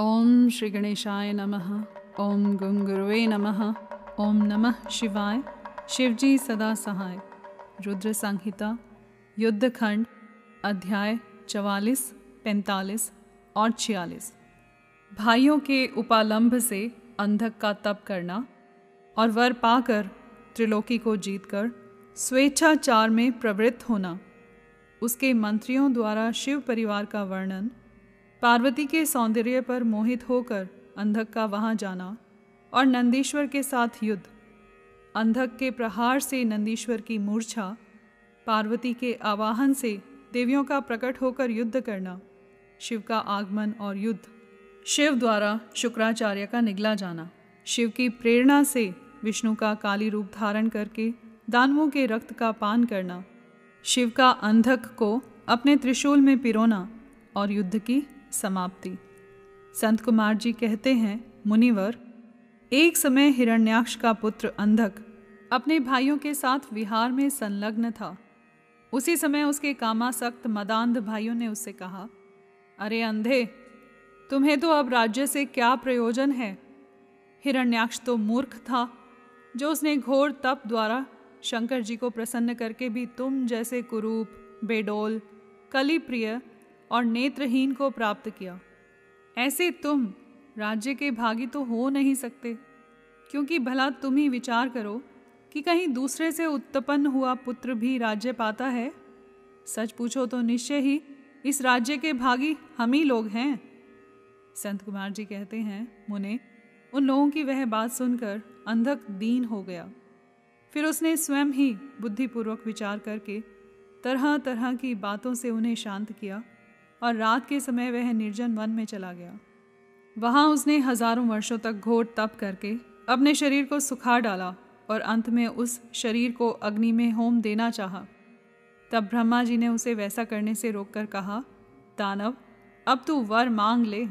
ओम श्री गणेशाय नमः। ओम गुंगुरुवे नमः। ओम नमः शिवाय। शिवजी सदा सहाय। रुद्र संहिता। युद्धखंड अध्याय चवालीस, पैंतालीस और छियालीस। भाइयों के उपालंभ से अंधक का तप करना और वर पाकर त्रिलोकी को जीतकर स्वेच्छाचार में प्रवृत्त होना। उसके मंत्रियों द्वारा शिव परिवार का वर्णन पार्वती के सौंदर्य पर मोहित होकर अंधक का वहाँ जाना और नंदीश्वर के साथ युद्ध। अंधक के प्रहार से नंदीश्वर की मूर्छा, पार्वती के आवाहन से देवियों का प्रकट होकर युद्ध करना, शिव का आगमन और युद्ध। शिव द्वारा शुक्राचार्य का निगला जाना। शिव की प्रेरणा से विष्णु का काली रूप धारण करके दानवों के रक्त का पान करना। शिव का अंधक को अपने त्रिशूल में पिरोना और युद्ध की समाप्ति। संत कुमार जी कहते हैं, मुनिवर, एक समय हिरण्याक्ष का पुत्र अंधक अपने भाइयों के साथ विहार में संलग्न था। उसी समय उसके कामासक्त मदांध भाइयों ने उससे कहा, अरे अंधे, तुम्हें तो अब राज्य से क्या प्रयोजन है? हिरण्याक्ष तो मूर्ख था, जो उसने घोर तप द्वारा शंकर जी को प्रसन्न करके भी तुम जैसे कुरूप, बेडोल कली प्रिय और नेत्रहीन को प्राप्त किया। ऐसे तुम राज्य के भागी तो हो नहीं सकते, क्योंकि भला तुम ही विचार करो कि कहीं दूसरे से उत्पन्न हुआ पुत्र भी राज्य पाता है। सच पूछो तो निश्चय ही इस राज्य के भागी हम ही लोग हैं। संत कुमार जी कहते हैं, मुने, उन लोगों की वह बात सुनकर अंधक दीन हो गया। फिर उसने स्वयं ही बुद्धिपूर्वक विचार करके तरह तरह की बातों से उन्हें शांत किया। और रात के समय वह निर्जन वन में चला गया। वहाँ उसने हज़ारों वर्षों तक घोर तप करके अपने शरीर को सुखा डाला और अंत में उस शरीर को अग्नि में होम देना चाहा। तब ब्रह्मा जी ने उसे वैसा करने से रोककर कहा, दानव, अब तू वर मांग ले।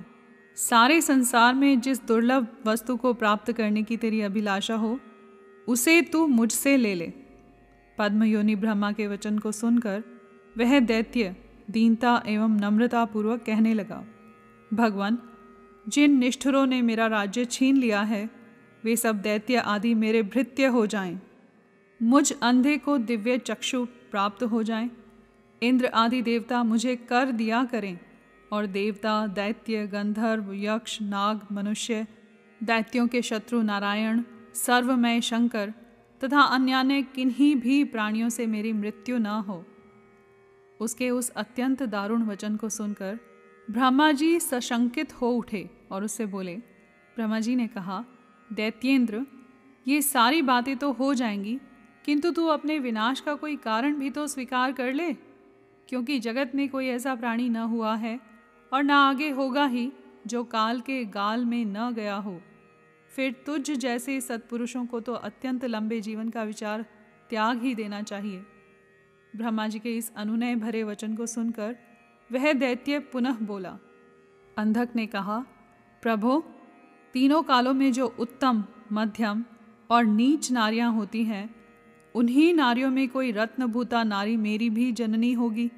सारे संसार में जिस दुर्लभ वस्तु को प्राप्त करने की तेरी अभिलाषा हो, उसे तू मुझसे ले ले। पद्मयोनि ब्रह्मा के वचन को सुनकर वह दैत्य दीनता एवं नम्रता पूर्वक कहने लगा, भगवान, जिन निष्ठुरों ने मेरा राज्य छीन लिया है, वे सब दैत्य आदि मेरे भृत्य हो जाएँ। मुझ अंधे को दिव्य चक्षु प्राप्त हो जाएँ। इंद्र आदि देवता मुझे कर दिया करें और देवता, दैत्य, गंधर्व, यक्ष, नाग, मनुष्य, दैत्यों के शत्रु नारायण, सर्वमय शंकर तथा अन्य किन्हीं भी प्राणियों से मेरी मृत्यु न हो उसके उस अत्यंत दारुण वचन को सुनकर ब्रह्मा जी सशंकित हो उठे और उससे बोले, ब्रह्मा जी ने कहा, दैत्येंद्र, ये सारी बातें तो हो जाएँगी, किंतु तू अपने विनाश का कोई कारण भी तो स्वीकार कर ले, क्योंकि जगत में कोई ऐसा प्राणी न हुआ है और न आगे होगा ही जो काल के गाल में न गया हो। फिर तुझ जैसे सत्पुरुषों को तो अत्यंत लंबे जीवन का विचार त्याग ही देना चाहिए। ब्रह्मा जी के इस अनुनय भरे वचन को सुनकर वह दैत्य पुनः बोला, अंधक ने कहा, प्रभो, तीनों कालों में जो उत्तम, मध्यम और नीच नारियाँ होती हैं, उन्हीं नारियों में कोई रत्नभूता नारी मेरी भी जननी होगी।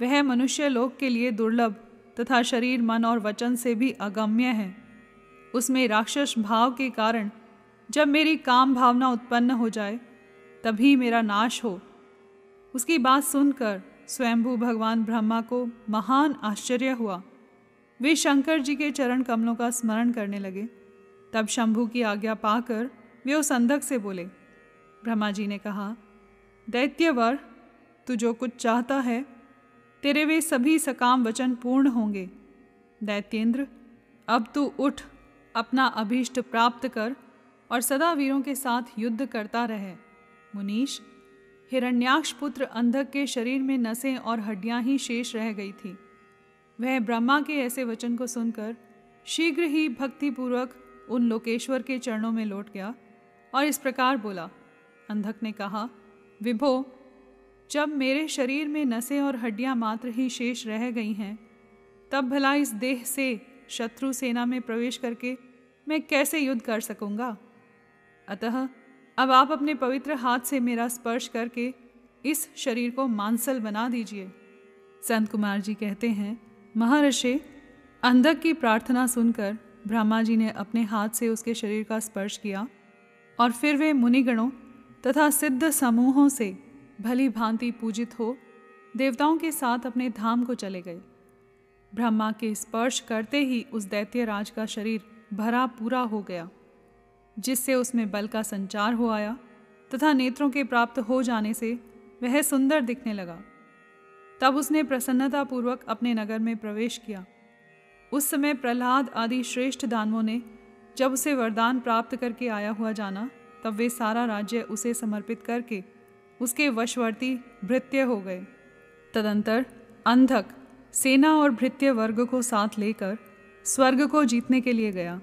वह मनुष्य लोक के लिए दुर्लभ तथा शरीर, मन और वचन से भी अगम्य है। उसमें राक्षस भाव के कारण जब मेरी काम भावना उत्पन्न हो जाए, तभी मेरा नाश हो। उसकी बात सुनकर स्वयंभू भगवान ब्रह्मा को महान आश्चर्य हुआ। वे शंकर जी के चरण कमलों का स्मरण करने लगे। तब शंभू की आज्ञा पाकर वे उस अंधक से बोले, ब्रह्मा जी ने कहा, दैत्यवर, तू जो कुछ चाहता है, तेरे वे सभी सकाम वचन पूर्ण होंगे। दैत्येंद्र, अब तू उठ, अपना अभीष्ट प्राप्त कर और सदा वीरों के साथ युद्ध करता रहे। मुनीश हिरण्याक्ष पुत्र अंधक के शरीर में नसें और हड्डियाँ ही शेष रह गई थी। वह ब्रह्मा के ऐसे वचन को सुनकर शीघ्र ही भक्तिपूर्वक उन लोकेश्वर के चरणों में लौट गया और इस प्रकार बोला। अंधक ने कहा, विभो, जब मेरे शरीर में नसें और हड्डियाँ मात्र ही शेष रह गई हैं, तब भला इस देह से शत्रु सेना में प्रवेश करके मैं कैसे युद्ध कर सकूँगा? अतः अब आप अपने पवित्र हाथ से मेरा स्पर्श करके इस शरीर को मांसल बना दीजिए। संत कुमार जी कहते हैं, महर्षि, अंधक की प्रार्थना सुनकर ब्रह्मा जी ने अपने हाथ से उसके शरीर का स्पर्श किया और फिर वे मुनिगणों तथा सिद्ध समूहों से भली भांति पूजित हो देवताओं के साथ अपने धाम को चले गए। ब्रह्मा के स्पर्श करते ही उस दैत्य राज का शरीर भरा पूरा हो गया। जिससे उसमें बल का संचार हो आया तथा नेत्रों के प्राप्त हो जाने से वह सुंदर दिखने लगा। तब उसने प्रसन्नतापूर्वक अपने नगर में प्रवेश किया। उस समय प्रहलाद आदि श्रेष्ठ दानवों ने जब उसे वरदान प्राप्त करके आया हुआ जाना, तब वे सारा राज्य उसे समर्पित करके उसके वशवर्ती भृत्य हो गए। तदंतर अंधक सेना और भृत्य वर्ग को साथ लेकर स्वर्ग को जीतने के लिए गया।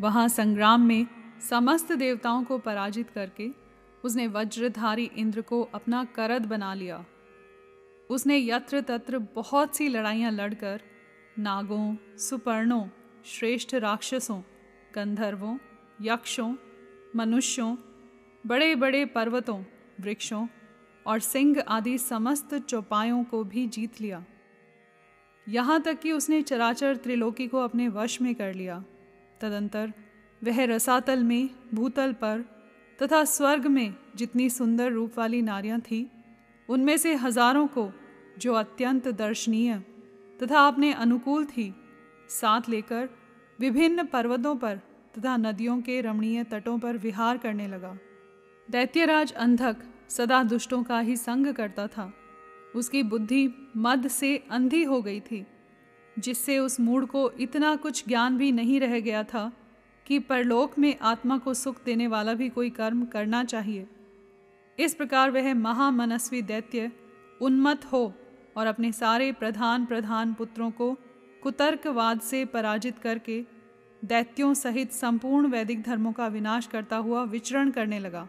वहाँ संग्राम में समस्त देवताओं को पराजित करके उसने वज्रधारी इंद्र को अपना करद बना लिया। उसने यत्र तत्र बहुत सी लड़ाइयाँ लड़कर नागों, सुपर्णों, श्रेष्ठ राक्षसों, गंधर्वों, यक्षों, मनुष्यों बड़े बड़े पर्वतों, वृक्षों और सिंह आदि समस्त चौपायों को भी जीत लिया। यहाँ तक कि उसने चराचर त्रिलोकी को अपने वश में कर लिया। तदंतर वह रसातल में, भूतल पर, तथा स्वर्ग में जितनी सुंदर रूप वाली नारियाँ थीं, उनमें से हज़ारों को, जो अत्यंत दर्शनीय, तथा अपने अनुकूल थी, साथ लेकर विभिन्न पर्वतों पर तथा नदियों के रमणीय तटों पर विहार करने लगा। दैत्यराज अंधक सदा दुष्टों का ही संग करता था। उसकी बुद्धि मद से अंधी हो गई थी, जिससे उस मूड को इतना कुछ ज्ञान भी नहीं रह गया था कि परलोक में आत्मा को सुख देने वाला भी कोई कर्म करना चाहिए। इस प्रकार वह महामनस्वी दैत्य उन्मत्त हो और अपने सारे प्रधान प्रधान पुत्रों को कुतर्कवाद से पराजित करके दैत्यों सहित संपूर्ण वैदिक धर्मों का विनाश करता हुआ विचरण करने लगा।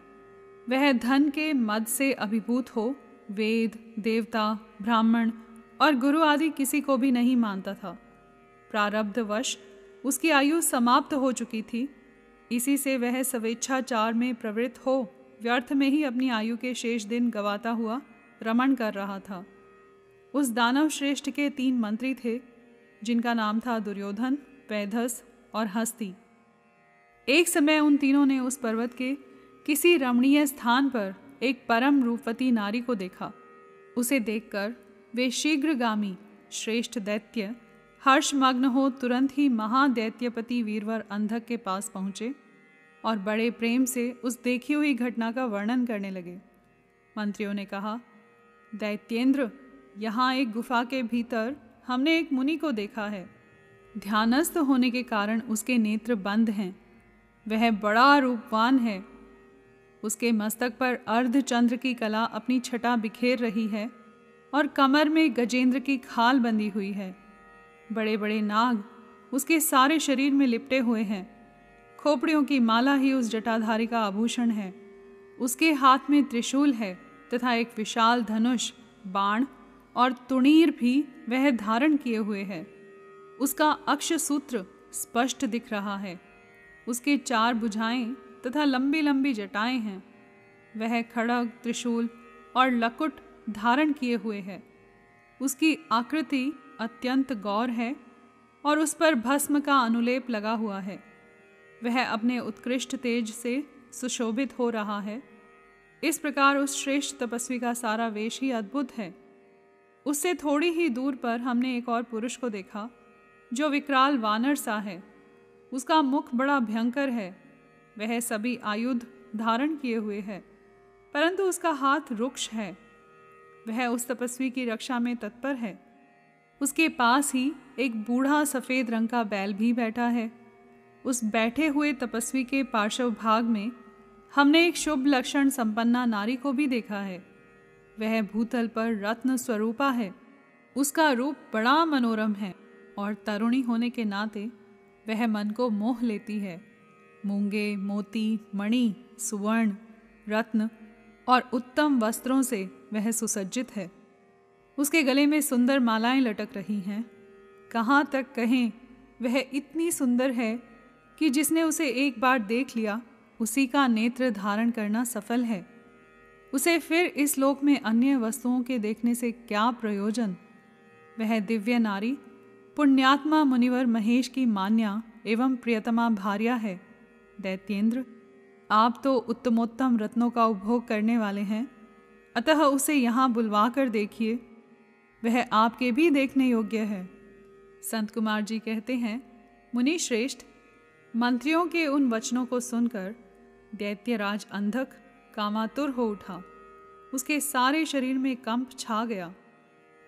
वह धन के मद से अभिभूत हो, वेद, देवता, ब्राह्मण और गुरु आदि किसी को भी नहीं मानता था। प्रारब्धवश उसकी आयु समाप्त हो चुकी थी। इसी से वह स्वेच्छाचार में प्रवृत्त हो, व्यर्थ में ही अपनी आयु के शेष दिन गवाता हुआ रमण कर रहा था। उस दानव श्रेष्ठ के तीन मंत्री थे, जिनका नाम था दुर्योधन वैधस और हस्ती। एक समय उन तीनों ने उस पर्वत के किसी रमणीय स्थान पर एक परम रूपवती नारी को देखा। उसे देखकर वे शीघ्रगामी, श्रेष्ठ दैत्य हर्षमग्न हो, तुरंत ही महादैत्यपति वीरवर अंधक के पास पहुँचे और बड़े प्रेम से उस देखी हुई घटना का वर्णन करने लगे। मंत्रियों ने कहा, दैत्येंद्र, यहाँ एक गुफा के भीतर हमने एक मुनि को देखा है। ध्यानस्थ होने के कारण उसके नेत्र बंद हैं। वह बड़ा रूपवान है। उसके मस्तक पर अर्धचंद्र की कला अपनी छटा बिखेर रही है और कमर में गजेंद्र की खाल बंधी हुई है। बड़े बड़े नाग उसके सारे शरीर में लिपटे हुए हैं। खोपड़ियों की माला ही उस जटाधारी का आभूषण है। उसके हाथ में त्रिशूल है तथा एक विशाल धनुष, बाण और तुणीर भी वह धारण किए हुए है। उसका अक्ष सूत्र स्पष्ट दिख रहा है। उसके चार बुझाएँ तथा लंबी लंबी जटाएँ हैं। वह खड़ग, त्रिशूल और लकुट धारण किए हुए है। उसकी आकृति अत्यंत गौर है और उस पर भस्म का अनुलेप लगा हुआ है। वह अपने उत्कृष्ट तेज से सुशोभित हो रहा है। इस प्रकार उस श्रेष्ठ तपस्वी का सारा वेश ही अद्भुत है। उससे थोड़ी ही दूर पर हमने एक और पुरुष को देखा, जो विकराल वानर सा है। उसका मुख बड़ा भयंकर है। वह सभी आयुध धारण किए हुए है, परंतु उसका हाथ रुक्ष है। वह उस तपस्वी की रक्षा में तत्पर है। उसके पास ही एक बूढ़ा सफ़ेद रंग का बैल भी बैठा है। उस बैठे हुए तपस्वी के पार्श्व भाग में हमने एक शुभ लक्षण संपन्ना नारी को भी देखा है। वह भूतल पर रत्न स्वरूपा है। उसका रूप बड़ा मनोरम है और तरुणी होने के नाते वह मन को मोह लेती है। मूँगे, मोती, मणि, सुवर्ण, रत्न और उत्तम वस्त्रों से वह सुसज्जित है। उसके गले में सुंदर मालाएँ लटक रही हैं। कहाँ तक कहें, वह इतनी सुंदर है कि जिसने उसे एक बार देख लिया, उसी का नेत्र धारण करना सफल है। उसे फिर इस लोक में अन्य वस्तुओं के देखने से क्या प्रयोजन? वह दिव्य नारी, पुण्यात्मा मुनिवर महेश की मान्या एवं प्रियतमा भार्या है, दैत्येंद्र आप तो उत्तमोत्तम रत्नों का उपभोग करने वाले हैं। अतः उसे यहाँ बुलवा कर देखिए। वह आपके भी देखने योग्य है। संत कुमार जी कहते हैं मुनि श्रेष्ठ मंत्रियों के उन वचनों को सुनकर दैत्यराज अंधक कामातुर हो उठा। उसके सारे शरीर में कंप छा गया।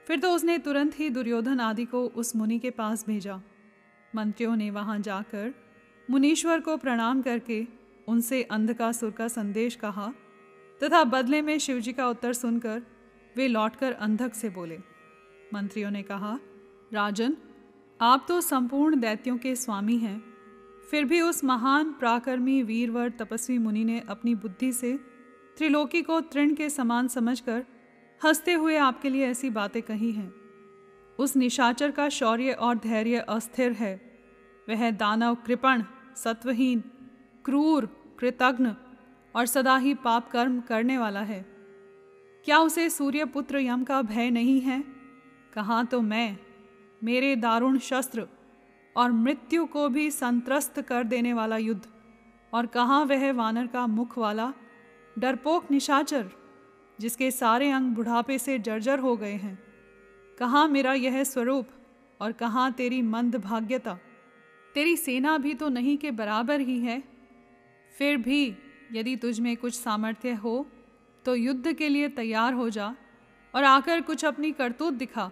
फिर तो उसने तुरंत ही दुर्योधन आदि को उस मुनि के पास भेजा। मंत्रियों ने वहाँ जाकर मुनीश्वर को प्रणाम करके उनसे अंधकासुर का संदेश कहा। तथा बदले में शिवजी का उत्तर सुनकर वे लौटकर अंधक से बोले। मंत्रियों ने कहा, राजन, आप तो संपूर्ण दैत्यों के स्वामी हैं। फिर भी उस महान, प्राकर्मी, वीरवर, तपस्वी मुनि ने अपनी बुद्धि से त्रिलोकी को तृण के समान समझकर हँसते हुए आपके लिए ऐसी बातें कही हैं। उस निशाचर का शौर्य और धैर्य अस्थिर है। वह दानव, कृपण, सत्वहीन, क्रूर कृतघ्न और सदा ही पाप कर्म करने वाला है। क्या उसे सूर्य पुत्र यम का भय नहीं है? कहाँ तो मैं, मेरे दारुण शस्त्र और मृत्यु को भी संत्रस्त कर देने वाला युद्ध और कहाँ वह वानर का मुख वाला डरपोक निशाचर, जिसके सारे अंग बुढ़ापे से जर्जर हो गए हैं। कहाँ मेरा यह स्वरूप और कहाँ तेरी मंद भाग्यता? तेरी सेना भी तो नहीं के बराबर ही है। फिर भी यदि तुझ में कुछ सामर्थ्य हो तो युद्ध के लिए तैयार हो जा और आकर कुछ अपनी करतूत दिखा।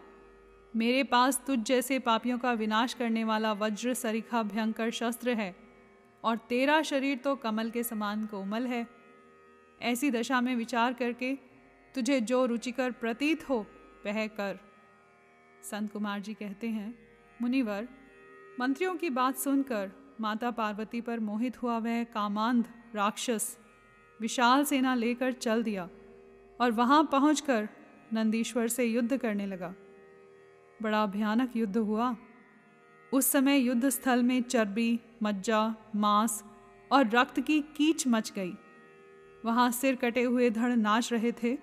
मेरे पास तुझ जैसे पापियों का विनाश करने वाला वज्र, सरीखा, भयंकर शस्त्र है और तेरा शरीर तो कमल के समान कोमल है। ऐसी दशा में विचार करके तुझे जो रुचिकर प्रतीत हो, वह कर। संत कुमार जी कहते हैं, मुनिवर, मंत्रियों की बात सुनकर माता पार्वती पर मोहित हुआ वह कामांध राक्षस विशाल सेना लेकर चल दिया और वहाँ पहुंचकर नंदीश्वर से युद्ध करने लगा। बड़ा भयानक युद्ध हुआ। उस समय युद्ध स्थल में चर्बी, मज्जा, मांस और रक्त की कीच मच गई। वहाँ सिर कटे हुए धड़ नाच रहे थे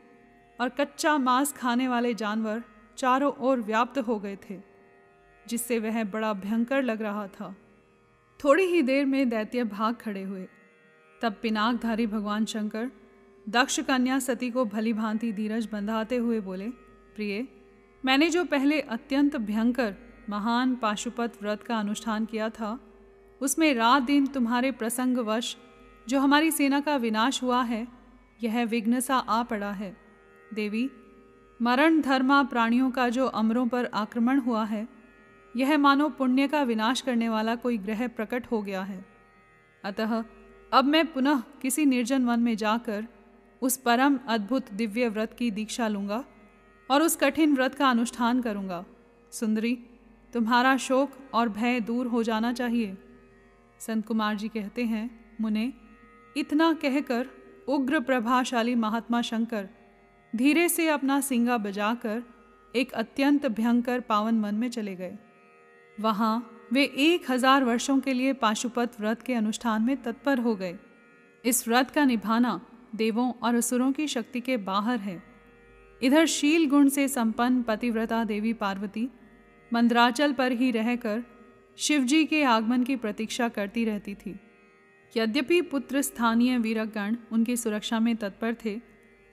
और कच्चा मांस खाने वाले जानवर चारों ओर व्याप्त हो गए थे, जिससे वह बड़ा भयंकर लग रहा था। थोड़ी ही देर में दैत्य भाग खड़े हुए। तब पिनाकधारी भगवान शंकर दक्ष कन्या सती को भली भांति धीरज बंधाते हुए बोले, प्रिय, मैंने जो पहले अत्यंत भयंकर, महान पाशुपत व्रत का अनुष्ठान किया था, उसमें रात दिन तुम्हारे प्रसंगवश जो हमारी सेना का विनाश हुआ है, यह विघ्न सा आ पड़ा है। देवी, मरण धर्मा प्राणियों का जो अमरों पर आक्रमण हुआ है यह मानो पुण्य का विनाश करने वाला कोई ग्रह प्रकट हो गया है। अतः अब मैं पुनः किसी निर्जन वन में जाकर उस परम अद्भुत दिव्य व्रत की दीक्षा लूँगा और उस कठिन व्रत का अनुष्ठान करूँगा। सुंदरी, तुम्हारा शोक और भय दूर हो जाना चाहिए। संत कुमार जी कहते हैं, मुने, इतना कहकर उग्र प्रभाशाली महात्मा शंकर धीरे से अपना सिंगा बजाकर एक अत्यंत भयंकर पावन मन में चले गए। वहाँ वे एक हज़ार वर्षों के लिए पाशुपत व्रत के अनुष्ठान में तत्पर हो गए। इस व्रत का निभाना देवों और असुरों की शक्ति के बाहर है। इधर शील गुण से संपन्न पतिव्रता देवी पार्वती मंदराचल पर ही रहकर शिवजी के आगमन की प्रतीक्षा करती रहती थी। यद्यपि पुत्र स्थानीय वीरगण उनकी सुरक्षा में तत्पर थे,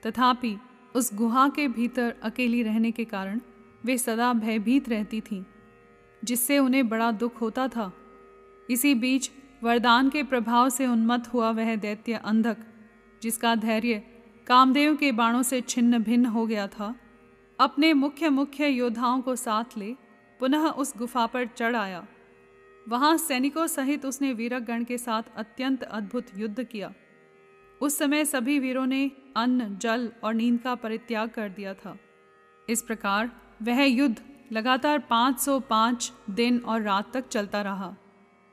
तथापि उस गुहा के भीतर अकेली रहने के कारण वे सदा भयभीत रहती थीं। जिससे उन्हें बड़ा दुख होता था। इसी बीच वरदान के प्रभाव से उन्मत्त हुआ वह दैत्य अंधक, जिसका धैर्य कामदेव के बाणों से छिन्न भिन्न हो गया था। अपने मुख्य मुख्य योद्धाओं को साथ ले पुनः उस गुफा पर चढ़ आया। वहाँ सैनिकों सहित उसने वीरगण के साथ अत्यंत अद्भुत युद्ध किया। उस समय सभी वीरों ने अन्न, जल और नींद का परित्याग कर दिया था। इस प्रकार वह युद्ध लगातार 505 दिन और रात तक चलता रहा।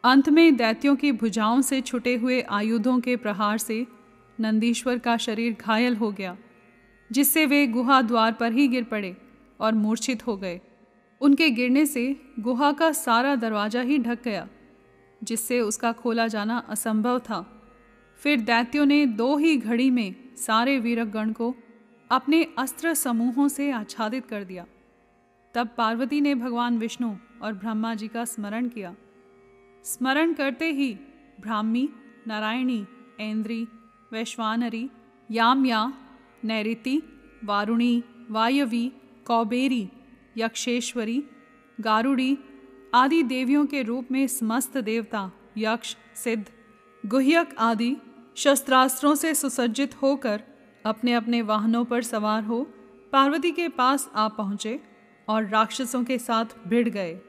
अंत में दैत्यों की भुजाओं से छुटे हुए आयुधों के प्रहार से नंदीश्वर का शरीर घायल हो गया, जिससे वे गुहा द्वार पर ही गिर पड़े और मूर्छित हो गए। उनके गिरने से गुहा का सारा दरवाज़ा ही ढक गया, जिससे उसका खोला जाना असंभव था। फिर दैत्यों ने दो ही घड़ी में सारे वीरगण को अपने अस्त्र समूहों से आच्छादित कर दिया। तब पार्वती ने भगवान विष्णु और ब्रह्मा जी का स्मरण किया। स्मरण करते ही ब्राह्मी, नारायणी, ऐन्द्री, वैश्वानरी, याम्या, नैऋति, वारुणी, वायवी, कौबेरी, यक्षेश्वरी, गारुड़ी आदि देवियों के रूप में समस्त देवता, यक्ष, सिद्ध, गुह्यक आदि शस्त्रास्त्रों से सुसज्जित होकर अपने अपने वाहनों पर सवार हो पार्वती के पास आ पहुँचे। और राक्षसों के साथ भिड़ गए।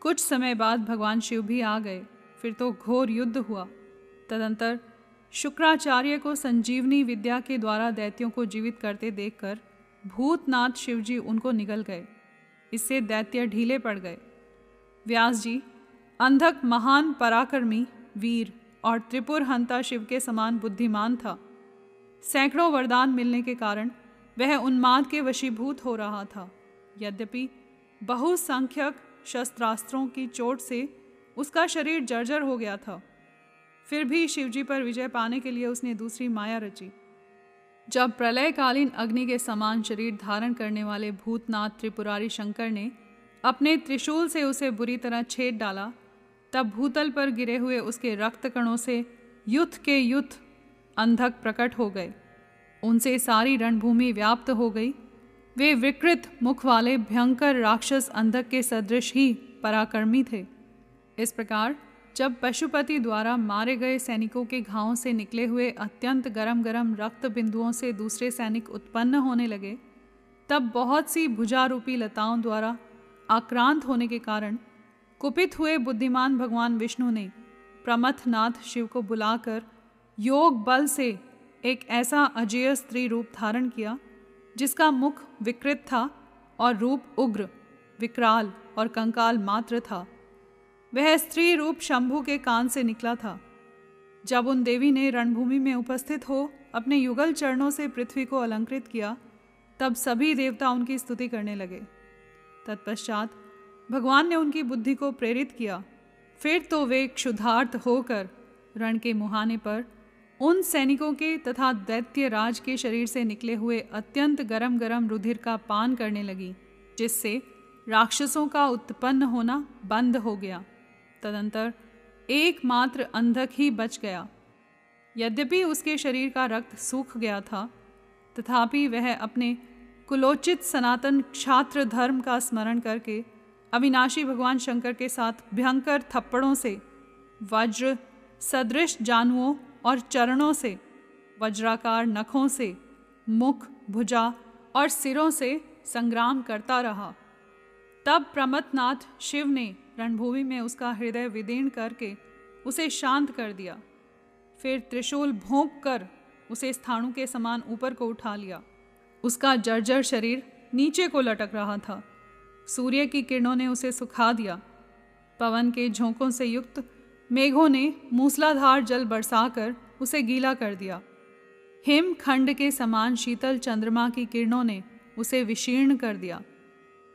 कुछ समय बाद भगवान शिव भी आ गए। फिर तो घोर युद्ध हुआ। तदंतर शुक्राचार्य को संजीवनी विद्या के द्वारा दैत्यों को जीवित करते देखकर भूतनाथ शिवजी उनको निगल गए। इससे दैत्य ढीले पड़ गए। व्यास जी, अंधक महान पराक्रमी, वीर और त्रिपुर हंता शिव के समान बुद्धिमान था। सैकड़ों वरदान मिलने के कारण वह उन्माद के वशीभूत हो रहा था। यद्यपि बहुसंख्यक शस्त्रास्त्रों की चोट से उसका शरीर जर्जर हो गया था, फिर भी शिवजी पर विजय पाने के लिए उसने दूसरी माया रची। जब प्रलयकालीन अग्नि के समान शरीर धारण करने वाले भूतनाथ त्रिपुरारी शंकर ने अपने त्रिशूल से उसे बुरी तरह छेद डाला, तब भूतल पर गिरे हुए उसके रक्त कणों से युद्ध के युद्ध अंधक प्रकट हो गए। उनसे सारी रणभूमि व्याप्त हो गई वे विकृत मुख वाले भयंकर राक्षस अंधक के सदृश ही पराक्रमी थे। इस प्रकार जब पशुपति द्वारा मारे गए सैनिकों के घावों से निकले हुए अत्यंत गरम गरम रक्त बिंदुओं से दूसरे सैनिक उत्पन्न होने लगे, तब बहुत सी भुजारूपी लताओं द्वारा आक्रांत होने के कारण कुपित हुए बुद्धिमान भगवान विष्णु ने प्रमथनाथ शिव को बुलाकर योग बल से एक ऐसा अजय स्त्री रूप धारण किया जिसका मुख विकृत था और रूप उग्र, विकराल और कंकाल मात्र था। वह स्त्री रूप शंभु के कान से निकला था। जब उन देवी ने रणभूमि में उपस्थित हो अपने युगल चरणों से पृथ्वी को अलंकृत किया, तब सभी देवता उनकी स्तुति करने लगे। तत्पश्चात भगवान ने उनकी बुद्धि को प्रेरित किया। फिर तो वे क्षुधार्थ होकर रण के मुहाने पर उन सैनिकों के तथा दैत्य राज के शरीर से निकले हुए अत्यंत गरम गरम रुधिर का पान करने लगी, जिससे राक्षसों का उत्पन्न होना बंद हो गया। तदंतर एकमात्र अंधक ही बच गया। यद्यपि उसके शरीर का रक्त सूख गया था, तथापि वह अपने कुलोचित सनातन छात्र धर्म का स्मरण करके अविनाशी भगवान शंकर के साथ भयंकर थप्पड़ों से वज्र, सदृश जानुओं और चरणों से, वज्राकार नखों से, मुख, भुजा और सिरों से संग्राम करता रहा। तब प्रमथनाथ शिव ने रणभूमि में उसका हृदय विदीर्ण करके उसे शांत कर दिया। फिर त्रिशूल भोंक कर उसे स्थाणु के समान ऊपर को उठा लिया। उसका जर्जर शरीर नीचे को लटक रहा था। सूर्य की किरणों ने उसे सुखा दिया। पवन के झोंकों से युक्त मेघों ने मूसलाधार जल बरसाकर उसे गीला कर दिया। हिम खंड के समान शीतल चंद्रमा की किरणों ने उसे विशीर्ण कर दिया।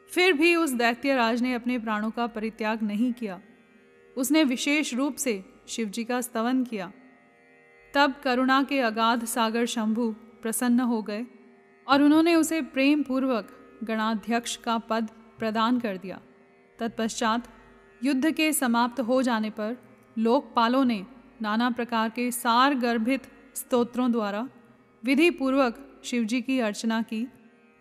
फिर भी उस दैत्यराज ने अपने प्राणों का परित्याग नहीं किया। उसने विशेष रूप से शिवजी का स्तवन किया। तब करुणा के अगाध सागर शंभु प्रसन्न हो गए और उन्होंने उसे प्रेम पूर्वक गणाध्यक्ष का पद प्रदान कर दिया। तत्पश्चात युद्ध के समाप्त हो जाने पर लोकपालों ने नाना प्रकार के सार गर्भित स्तोत्रों द्वारा विधि पूर्वक शिवजी की अर्चना की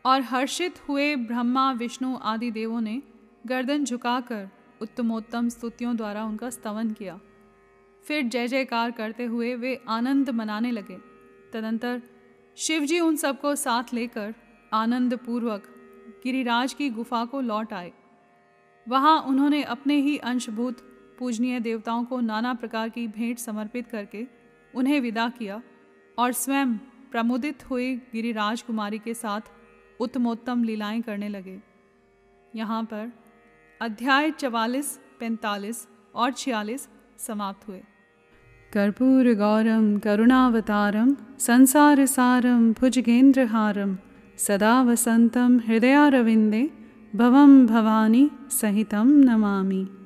और हर्षित हुए ब्रह्मा, विष्णु आदि देवों ने गर्दन झुकाकर उत्तमोत्तम स्तुतियों द्वारा उनका स्तवन किया। फिर जय जयकार करते हुए वे आनंद मनाने लगे। तदंतर शिवजी उन सबको साथ लेकर आनंद पूर्वक गिरिराज की गुफा को लौट आए। वहाँ उन्होंने अपने ही अंशभूत पूजनीय देवताओं को नाना प्रकार की भेंट समर्पित करके उन्हें विदा किया और स्वयं प्रमुदित हुए गिरिराज कुमारी के साथ उत्तमोत्तम लीलाएँ करने लगे। यहाँ पर अध्याय चवालीस, पैंतालीस और छियालीस समाप्त हुए। कर्पूर गौरम कर्पूरगौरं करुणावतारं संसारसारं भुजगेन्द्रहारं सदा वसन्तं हृदयारविन्दे भवं भवानी सहितं नमामि।